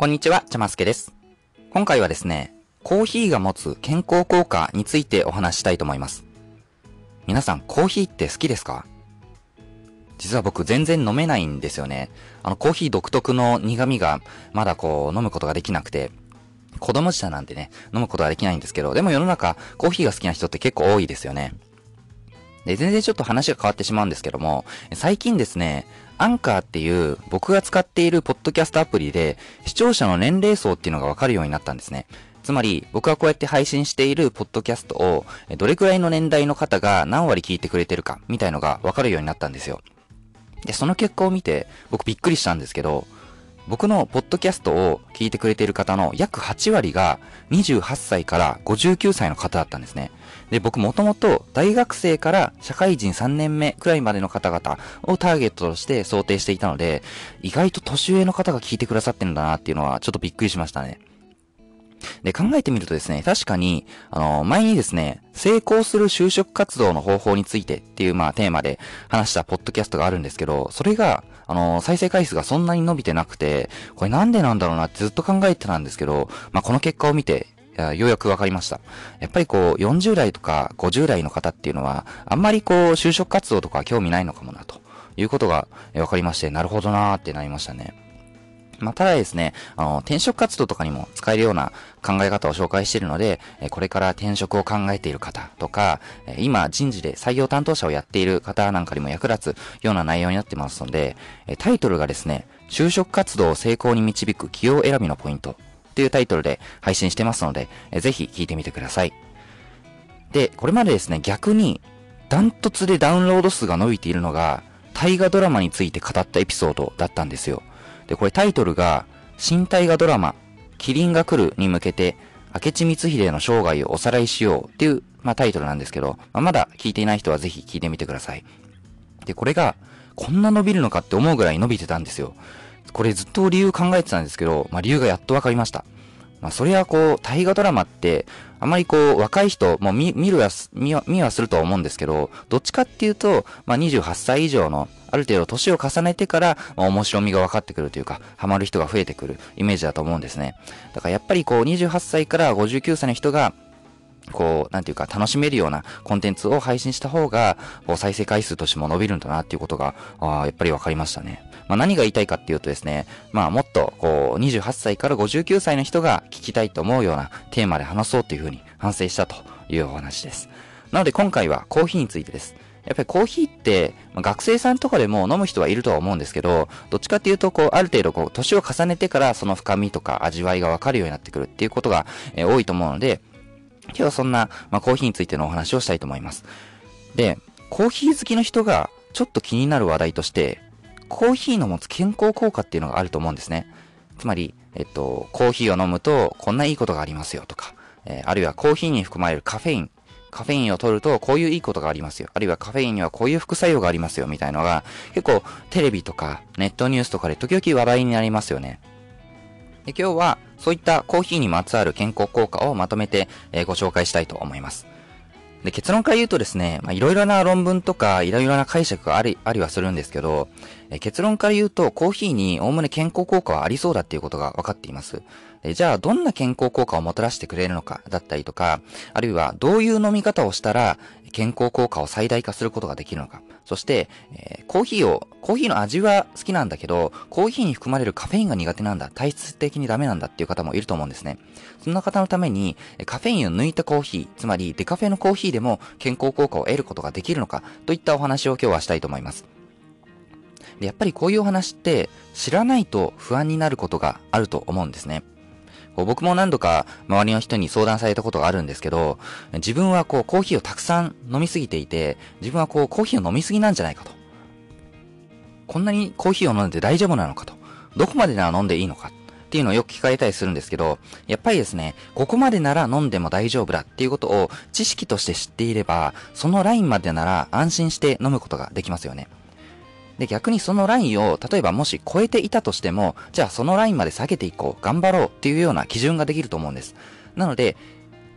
こんにちは、ちゃますけです。今回はですね、コーヒーが持つ健康効果についてお話ししたいと思います。皆さん、コーヒーって好きですか？実は僕全然飲めないんですよね。あの、コーヒー独特の苦味がまだこう飲むことができなくて、子供舌なんてね、飲むことができないんですけど、でも世の中、コーヒーが好きな人って結構多いですよね。で、全然ちょっと話が変わってしまうんですけども、最近ですね、アンカーっていう僕が使っているポッドキャストアプリで視聴者の年齢層っていうのがわかるようになったんですね。つまり、僕がこうやって配信しているポッドキャストを、どれくらいの年代の方が何割聞いてくれてるか、みたいのがわかるようになったんですよ。で、その結果を見て、僕びっくりしたんですけど、僕のポッドキャストを聞いてくれている方の約8割が28歳から59歳の方だったんですね。で、僕もともと大学生から社会人3年目くらいまでの方々をターゲットとして想定していたので、意外と年上の方が聞いてくださってるんだなっていうのはちょっとびっくりしましたね。で、考えてみるとですね、確かに、あの、前にですね、成功する就職活動の方法についてっていう、まあ、テーマで話したポッドキャストがあるんですけど、それが、あの、再生回数がそんなに伸びてなくて、これなんでなんだろうなってずっと考えてたんですけど、まあ、この結果を見て、ようやくわかりました。やっぱりこう、40代とか50代の方っていうのは、あんまりこう、就職活動とか興味ないのかもな、ということがわかりまして、なるほどなーってなりましたね。まあ、ただですね、あの、転職活動とかにも使えるような考え方を紹介しているので、これから転職を考えている方とか、今人事で採用担当者をやっている方なんかにも役立つような内容になってますので、タイトルがですね、就職活動を成功に導く企業選びのポイントっていうタイトルで配信してますので、えぜひ聞いてみてください。で、これまでですね、逆に、ダントツでダウンロード数が伸びているのが、大河ドラマについて語ったエピソードだったんですよ。で、これタイトルが、新大河ドラマ、キリンが来るに向けて、明智光秀の生涯をおさらいしようっていう、まあ、タイトルなんですけど、まあ、まだ聞いていない人はぜひ聞いてみてください。で、これが、こんな伸びるのかって思うぐらい伸びてたんですよ。これずっと理由考えてたんですけど、まあ、理由がやっとわかりました。まあ、それはこう、大河ドラマって、あまりこう、若い人、もう見、見るは、見は、見はすると思うんですけど、どっちかっていうと、まあ、28歳以上の、ある程度年を重ねてから、まあ、面白みが分かってくるというか、ハマる人が増えてくるイメージだと思うんですね。だからやっぱりこう、28歳から59歳の人が、こう、なんていうか、楽しめるようなコンテンツを配信した方が、こう、再生回数としても伸びるんだなっていうことが、あやっぱり分かりましたね。まあ、何が言いたいかっていうとですね、まあ、もっと、こう、28歳から59歳の人が聞きたいと思うようなテーマで話そうというふうに反省したというお話です。なので今回はコーヒーについてです。やっぱりコーヒーって、まあ、学生さんとかでも飲む人はいるとは思うんですけど、どっちかっていうと、こう、ある程度、こう、年を重ねてからその深みとか味わいがわかるようになってくるっていうことが、えー、多いと思うので、今日はそんな、まあ、コーヒーについてのお話をしたいと思います。で、コーヒー好きの人がちょっと気になる話題として、コーヒーの持つ健康効果っていうのがあると思うんですね。つまり、えっと、コーヒーを飲むとこんないいことがありますよとか、えー、あるいはコーヒーに含まれるカフェイン、カフェインを取るとこういういいことがありますよ。あるいはカフェインにはこういう副作用がありますよみたいのが結構テレビとかネットニュースとかで時々話題になりますよね。で今日はそういったコーヒーにまつわる健康効果をまとめて、えー、ご紹介したいと思います。で、結論から言うとですね、まあ、いろいろな論文とか、いろいろな解釈があり、ありはするんですけど、え結論から言うと、コーヒーにおおむね健康効果はありそうだっていうことが分かっています。えじゃあ、どんな健康効果をもたらしてくれるのか、だったりとか、あるいは、どういう飲み方をしたら、健康効果を最大化することができるのか。そして、えー、コーヒーを、コーヒーの味は好きなんだけど、コーヒーに含まれるカフェインが苦手なんだ、体質的にダメなんだっていう方もいると思うんですね。そんな方のために、カフェインを抜いたコーヒー、つまりデカフェのコーヒーでも健康効果を得ることができるのか、といったお話を今日はしたいと思います。で、やっぱりこういうお話って、知らないと不安になることがあると思うんですね。こう僕も何度か周りの人に相談されたことがあるんですけど、自分はこうコーヒーをたくさん飲みすぎていて、自分はこうコーヒーを飲みすぎなんじゃないかと。こんなにコーヒーを飲んで大丈夫なのかと。どこまでなら飲んでいいのかっていうのをよく聞かれたりするんですけど、やっぱりですね、ここまでなら飲んでも大丈夫だっていうことを知識として知っていれば、そのラインまでなら安心して飲むことができますよね。で、逆にそのラインを、例えばもし超えていたとしても、じゃあそのラインまで下げていこう、頑張ろうっていうような基準ができると思うんです。なので、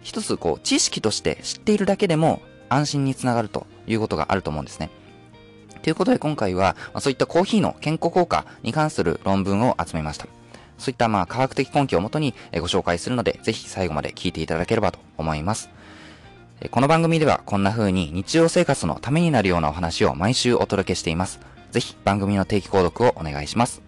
一つこう、知識として知っているだけでも安心につながるということがあると思うんですね。ということで今回は、そういったコーヒーの健康効果に関する論文を集めました。そういったまあ科学的根拠をもとにご紹介するので、ぜひ最後まで聞いていただければと思います。この番組ではこんな風に日常生活のためになるようなお話を毎週お届けしています。ぜひ番組の定期購読をお願いします。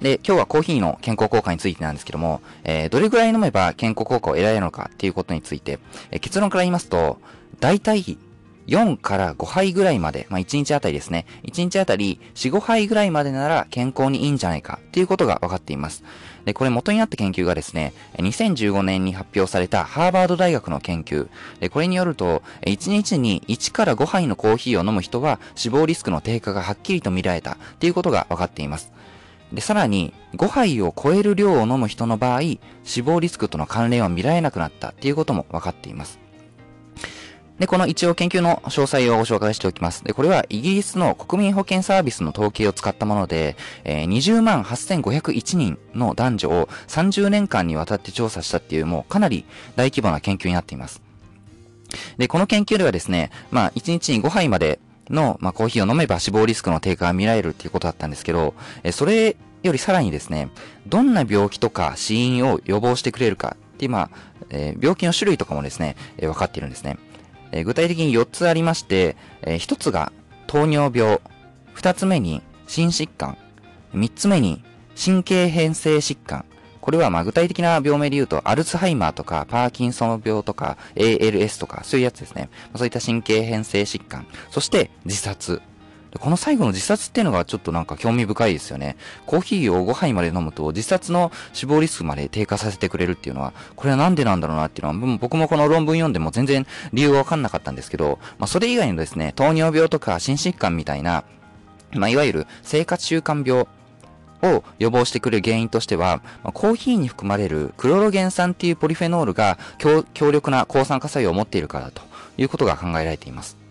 で、今日はコーヒーの健康効果についてなんですけども、えー、どれぐらい飲めば健康効果を得られるのかっていうことについて、えー、結論から言いますと、大体4から5杯ぐらいまで、まあ、1日あたりですね。1日あたり4、5杯ぐらいまでなら健康にいいんじゃないかっていうことが分かっています。で、これ元になった研究がですね、2015年に発表されたハーバード大学の研究。で、これによると、1日に1から5杯のコーヒーを飲む人は死亡リスクの低下がはっきりと見られたっていうことが分かっています。で、さらに、5杯を超える量を飲む人の場合、死亡リスクとの関連は見られなくなったっていうことも分かっています。で、この一応研究の詳細をご紹介しておきます。で、これはイギリスの国民保険サービスの統計を使ったもので、えー、20万8501人の男女を30年間にわたって調査したっていうもうかなり大規模な研究になっています。で、この研究ではですね、まあ、1日に5杯までの、まあ、コーヒーを飲めば死亡リスクの低下が見られるっていうことだったんですけど、えー、それよりさらにですね、どんな病気とか死因を予防してくれるかっていう、まあ、えー、病気の種類とかもですね、えー、分かっているんですね。えー、具体的に4つありまして、えー、1つが糖尿病、2つ目に心疾患、3つ目に神経変性疾患。これはま具体的な病名で言うと、アルツハイマーとか、パーキンソン病とか、ALS とか、そういうやつですね。そういった神経変性疾患。そして自殺。この最後の自殺っていうのがちょっとなんか興味深いですよね。コーヒーを5杯まで飲むと自殺の死亡リスクまで低下させてくれるっていうのは、これはなんでなんだろうなっていうのは、僕もこの論文読んでも全然理由がわかんなかったんですけど、まあそれ以外のですね、糖尿病とか心疾患みたいな、まあいわゆる生活習慣病を予防してくれる原因としては、コーヒーに含まれるクロロゲン酸っていうポリフェノールが強力な抗酸化作用を持っているからだということが考えられています。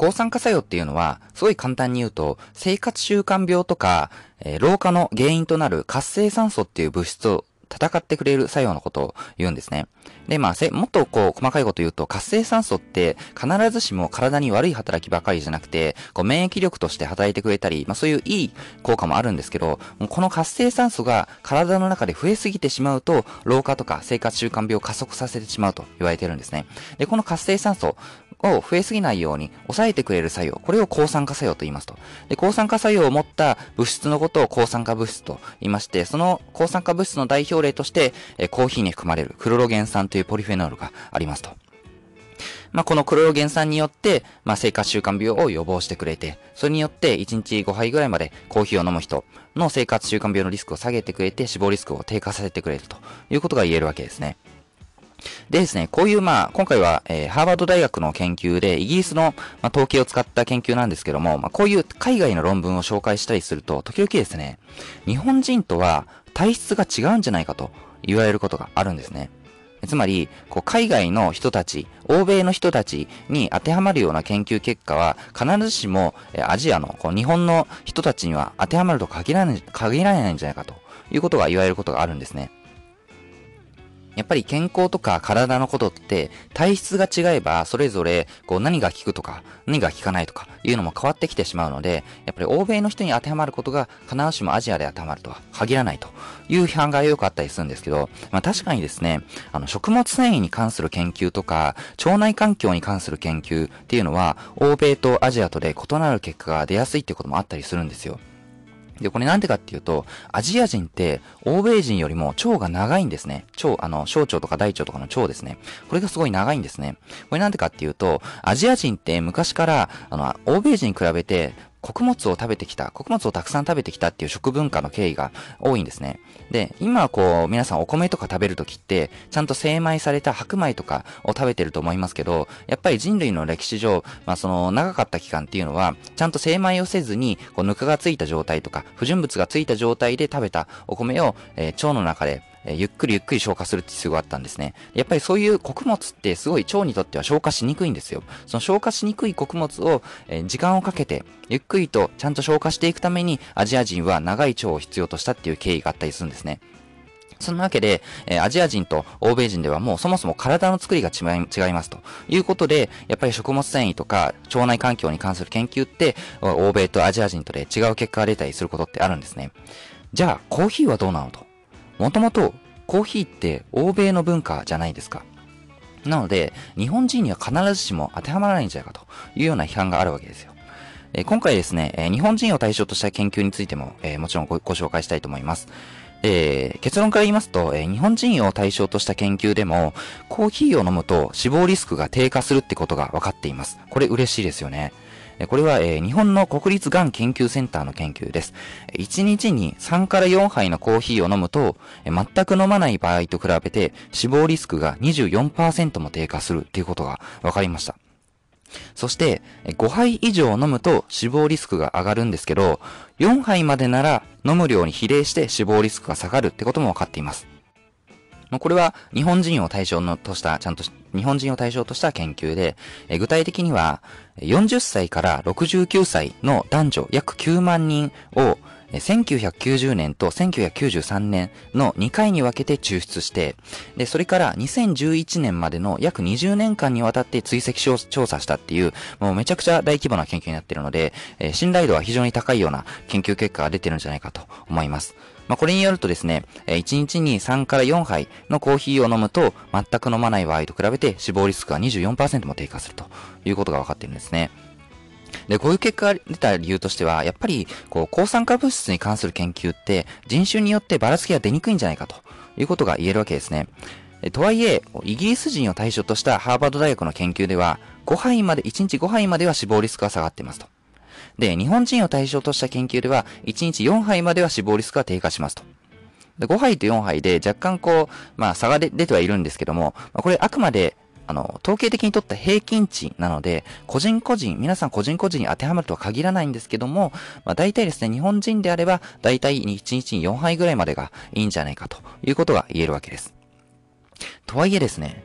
抗酸化作用っていうのは、すごい簡単に言うと、生活習慣病とか、えー、老化の原因となる活性酸素っていう物質を戦ってくれる作用のことを言うんですね。で、まあ、もっとこう、細かいこと言うと、活性酸素って必ずしも体に悪い働きばかりじゃなくて、こう、免疫力として働いてくれたり、まあそういういい効果もあるんですけど、この活性酸素が体の中で増えすぎてしまうと、老化とか生活習慣病を加速させてしまうと言われてるんですね。で、この活性酸素、を増えすぎないように抑えてくれる作用。これを抗酸化作用と言いますと。で、抗酸化作用を持った物質のことを抗酸化物質と言いまして、その抗酸化物質の代表例として、えコーヒーに含まれるクロロゲン酸というポリフェノールがありますと。まあ、このクロロゲン酸によって、まあ、生活習慣病を予防してくれて、それによって1日5杯ぐらいまでコーヒーを飲む人の生活習慣病のリスクを下げてくれて、死亡リスクを低下させてくれるということが言えるわけですね。でですね、こういうまあ、今回は、えー、ハーバード大学の研究で、イギリスの、まあ、統計を使った研究なんですけども、まあ、こういう海外の論文を紹介したりすると、時々ですね、日本人とは体質が違うんじゃないかと言われることがあるんですね。つまり、こう、海外の人たち、欧米の人たちに当てはまるような研究結果は、必ずしも、えアジアの、こう、日本の人たちには当てはまると限らない、限らないんじゃないかということが言われることがあるんですね。やっぱり健康とか体のことって体質が違えばそれぞれこう何が効くとか何が効かないとかいうのも変わってきてしまうので、やっぱり欧米の人に当てはまることが必ずしもアジアで当てはまるとは限らないという批判がよくあったりするんですけど、まあ確かにですね、あの食物繊維に関する研究とか腸内環境に関する研究っていうのは欧米とアジアとで異なる結果が出やすいってこともあったりするんですよ。で、これなんでかっていうと、アジア人って欧米人よりも腸が長いんですね。腸、あの、小腸とか大腸とかの腸ですね。これがすごい長いんですね。これなんでかっていうと、アジア人って昔から、あの、欧米人に比べて穀物を食べてきた、穀物をたくさん食べてきたっていう食文化の経緯が多いんですね。で、今はこう、皆さんお米とか食べるときって、ちゃんと精米された白米とかを食べてると思いますけど、やっぱり人類の歴史上、まあその長かった期間っていうのは、ちゃんと精米をせずに、こう、ぬかがついた状態とか、不純物がついた状態で食べたお米を、えー、腸の中でえゆっくりゆっくり消化するって必要があったんですね。やっぱりそういう穀物ってすごい腸にとっては消化しにくいんですよ。その消化しにくい穀物を、え時間をかけて、ゆっくりとちゃんと消化していくために、アジア人は長い腸を必要としたっていう経緯があったりするんですね。そのわけで、えー、アジア人と欧米人ではもうそもそも体の作りが違い違いますということで、やっぱり食物繊維とか腸内環境に関する研究って、欧米とアジア人とで違う結果が出たりすることってあるんですね。じゃあ、コーヒーはどうなのと。もともと、コーヒーって欧米の文化じゃないですか。なので、日本人には必ずしも当てはまらないんじゃないかというような批判があるわけですよ。え今回ですね、え日本人を対象とした研究についても、えもちろんご紹介したいと思います。えー、結論から言いますと、えー、日本人を対象とした研究でも、コーヒーを飲むと死亡リスクが低下するってことが分かっています。これ嬉しいですよね。これは、えー、日本の国立がん研究センターの研究です。1日に3から4杯のコーヒーを飲むと、全く飲まない場合と比べて死亡リスクが24%も低下するっていうことが分かりました。そして、5杯以上飲むと死亡リスクが上がるんですけど、4杯までなら飲む量に比例して死亡リスクが下がるってことも分かっています。これは日本人を対象のとした、ちゃんと日本人を対象とした研究で、具体的には40歳から69歳の男女約9万人を1990年と1993年の2回に分けて抽出して、で、それから2011年までの約20年間にわたって追跡調査したっていう、もうめちゃくちゃ大規模な研究になっているので、え信頼度は非常に高いような研究結果が出てるんじゃないかと思います。まあ、これによるとですね、1日に3から4杯のコーヒーを飲むと、全く飲まない場合と比べて死亡リスクが24%も低下するということが分かっているんですね。で、こういう結果が出た理由としては、やっぱり、こう、抗酸化物質に関する研究って、人種によってばらつきが出にくいんじゃないかということが言えるわけですね。とはいえ、イギリス人を対象としたハーバード大学の研究では、5杯まで、1日5杯までは死亡リスクが下がっていますと。で、日本人を対象とした研究では、1日4杯までは死亡リスクが低下しますと。で5杯と4杯で若干こう、まあ差が出てはいるんですけども、ま、これあくまで、あの、統計的にとった平均値なので、個人個人、皆さん個人個人に当てはまるとは限らないんですけども、まあ大体ですね、日本人であれば、大体1日に4杯ぐらいまでがいいんじゃないかということが言えるわけです。とはいえですね、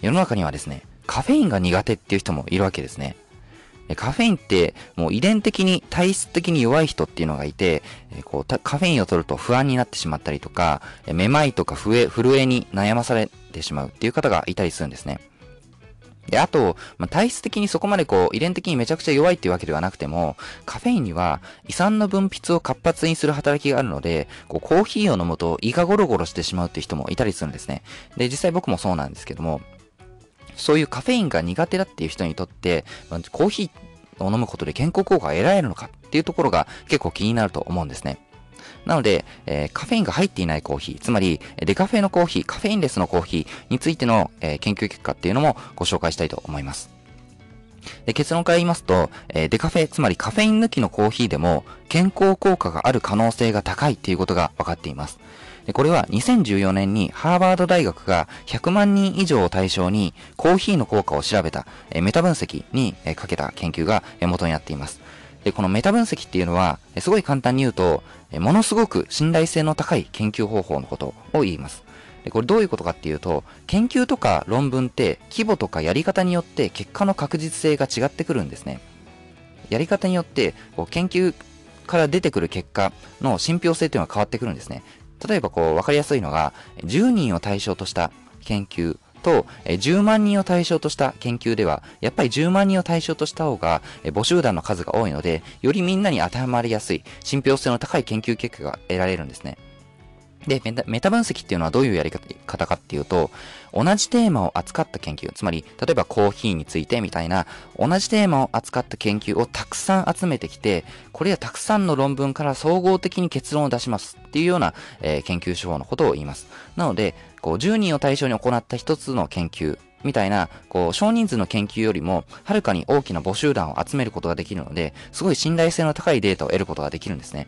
世の中にはですね、カフェインが苦手っていう人もいるわけですね。カフェインってもう遺伝的に体質的に弱い人っていうのがいて、こうカフェインを取ると不安になってしまったりとか、めまいとか震え、震えに悩まされてしまうっていう方がいたりするんですね。で、あと、まあ、体質的にそこまでこう、遺伝的にめちゃくちゃ弱いっていうわけではなくても、カフェインには胃酸の分泌を活発にする働きがあるので、こう、コーヒーを飲むと胃がゴロゴロしてしまうっていう人もいたりするんですね。で、実際僕もそうなんですけども、そういうカフェインが苦手だっていう人にとって、まあ、コーヒーを飲むことで健康効果が得られるのかっていうところが結構気になると思うんですね。なので、えー、カフェインが入っていないコーヒー、つまりデカフェのコーヒー、カフェインレスのコーヒーについての、えー、研究結果っていうのもご紹介したいと思います。で結論から言いますと、えー、デカフェ、つまりカフェイン抜きのコーヒーでも健康効果がある可能性が高いっていうことが分かっています。でこれは2014年にハーバード大学が100万人以上を対象にコーヒーの効果を調べた、メタ分析に、かけた研究が、元になっています。で、このメタ分析っていうのは、すごい簡単に言うと、ものすごく信頼性の高い研究方法のことを言います。で、これどういうことかっていうと、研究とか論文って規模とかやり方によって結果の確実性が違ってくるんですね。やり方によって、研究から出てくる結果の信憑性っていうのは変わってくるんですね。例えばこう、わかりやすいのが、10人を対象とした研究と、10万人を対象とした研究では、やっぱり10万人を対象とした方が、募集団の数が多いので、よりみんなに当てはまりやすい、信憑性の高い研究結果が得られるんですね。で、メタ分析っていうのはどういうやり方かっていうと、同じテーマを扱った研究、つまり、例えばコーヒーについてみたいな、同じテーマを扱った研究をたくさん集めてきて、これはたくさんの論文から総合的に結論を出しますっていうような、えー、研究手法のことを言います。なので、こう、10人を対象に行った一つの研究みたいな、こう、少人数の研究よりも、はるかに大きな母集団を集めることができるので、すごい信頼性の高いデータを得ることができるんですね。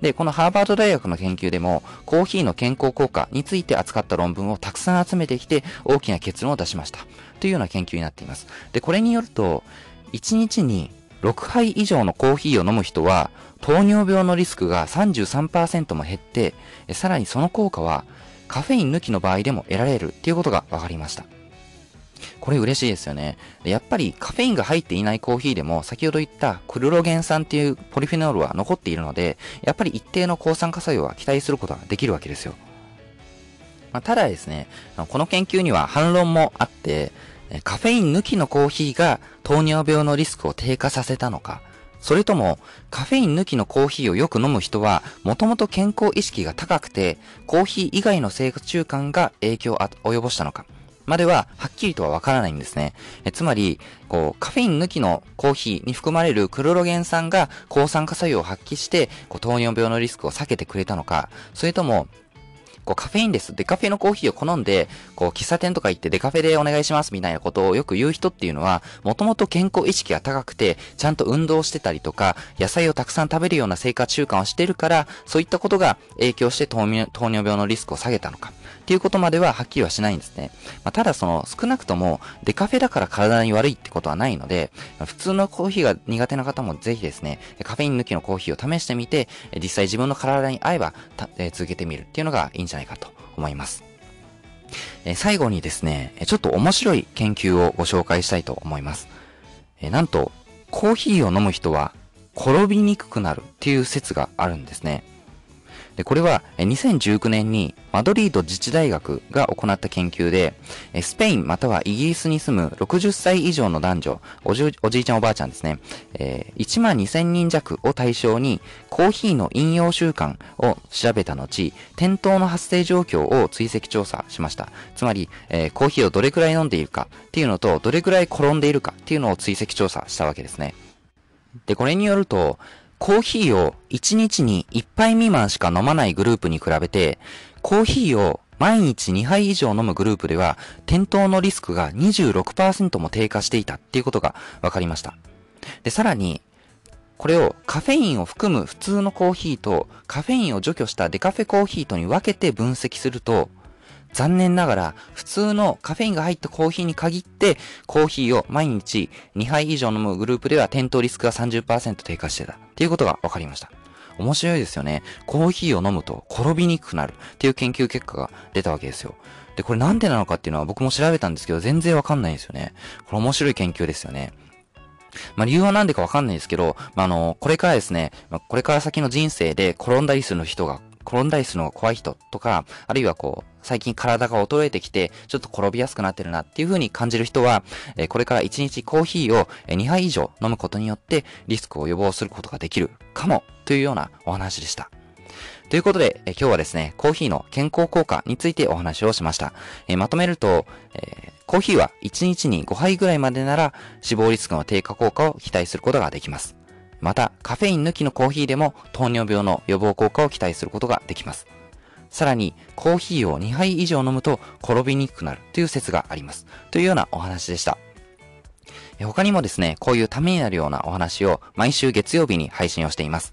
で、このハーバード大学の研究でも、コーヒーの健康効果について扱った論文をたくさん集めてきて、大きな結論を出しました。というような研究になっています。で、これによると、1日に6杯以上のコーヒーを飲む人は、糖尿病のリスクが33%も減って、さらにその効果は、カフェイン抜きの場合でも得られるっていうことが分かりました。これ嬉しいですよね。やっぱりカフェインが入っていないコーヒーでも先ほど言ったクルロゲン酸っていうポリフェノールは残っているので、やっぱり一定の抗酸化作用は期待することができるわけですよ。まあ、ただですね、この研究には反論もあって、カフェイン抜きのコーヒーが糖尿病のリスクを低下させたのか、それとも、カフェイン抜きのコーヒーをよく飲む人は、もともと健康意識が高くて、コーヒー以外の生活習慣が影響を及ぼしたのか。までは、はっきりとはわからないんですね。えつまり、こう、カフェイン抜きのコーヒーに含まれるクロロゲン酸が抗酸化作用を発揮して、こう糖尿病のリスクを避けてくれたのか、それとも、こうカフェインです。デカフェのコーヒーを好んで、こう喫茶店とか行ってデカフェでお願いしますみたいなことをよく言う人っていうのは、もともと健康意識が高くて、ちゃんと運動してたりとか、野菜をたくさん食べるような生活習慣をしてるから、そういったことが影響して糖尿病のリスクを下げたのか。っていうことまでははっきりはしないんですね。まあ、ただその少なくともデカフェだから体に悪いってことはないので、普通のコーヒーが苦手な方もぜひですね、カフェイン抜きのコーヒーを試してみて、実際自分の体に合えばえ続けてみるっていうのがいいんじゃないないかと思います。最後にですね、ちょっと面白い研究をご紹介したいと思います。なんと、コーヒーを飲む人は転びにくくなるっていう説があるんですね。で、これは2019年にマドリード自治大学が行った研究で、スペインまたはイギリスに住む60歳以上の男女、おじおじいちゃんおばあちゃんですね、えー、1万2000人弱を対象にコーヒーの飲用習慣を調べた後、転倒の発生状況を追跡調査しました。つまり、えー、コーヒーをどれくらい飲んでいるかっていうのと、どれくらい転んでいるかっていうのを追跡調査したわけですね。で、これによると、コーヒーを1日に1杯未満しか飲まないグループに比べて、コーヒーを毎日2杯以上飲むグループでは、転倒のリスクが26%も低下していたっていうことが分かりました。で、さらに、これをカフェインを含む普通のコーヒーとカフェインを除去したデカフェコーヒーとに分けて分析すると、残念ながら、普通のカフェインが入ったコーヒーに限って、コーヒーを毎日2杯以上飲むグループでは転倒リスクが30%低下してたっていうことが分かりました。面白いですよね。コーヒーを飲むと転びにくくなるっていう研究結果が出たわけですよ。で、これなんでなのかっていうのは僕も調べたんですけど、全然わかんないんですよね。これ面白い研究ですよね。まあ、理由はなんでかわかんないですけど、まあ、あの、これからですね、まあ、これから先の人生で転んだりする人が転んだりするのが怖い人とか、あるいはこう、最近体が衰えてきて、ちょっと転びやすくなってるなっていう風に感じる人は、えこれから1日コーヒーを2杯以上飲むことによってリスクを予防することができるかもというようなお話でした。ということで、え今日はですね、コーヒーの健康効果についてお話をしました。えまとめると、えコーヒーは1日に5杯ぐらいまでなら死亡リスクの低下効果を期待することができます。また、カフェイン抜きのコーヒーでも糖尿病の予防効果を期待することができます。さらに、コーヒーを2杯以上飲むと転びにくくなるという説があります。というようなお話でした。他にもですね、こういうためになるようなお話を毎週月曜日に配信をしています。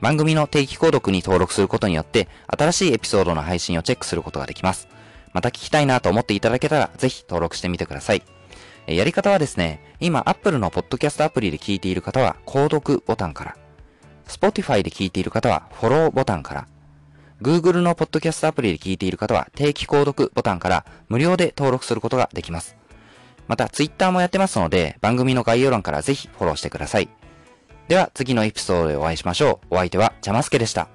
番組の定期購読に登録することによって、新しいエピソードの配信をチェックすることができます。また聞きたいなと思っていただけたら、ぜひ登録してみてください。やり方はですね、今 Apple のポッドキャストアプリで聞いている方は、購読ボタンから、Spotify で聞いている方は、フォローボタンから、Google のポッドキャストアプリで聞いている方は、定期購読ボタンから、無料で登録することができます。また、Twitter もやってますので、番組の概要欄からぜひフォローしてください。では、次のエピソードでお会いしましょう。お相手は、ジャマスケでした。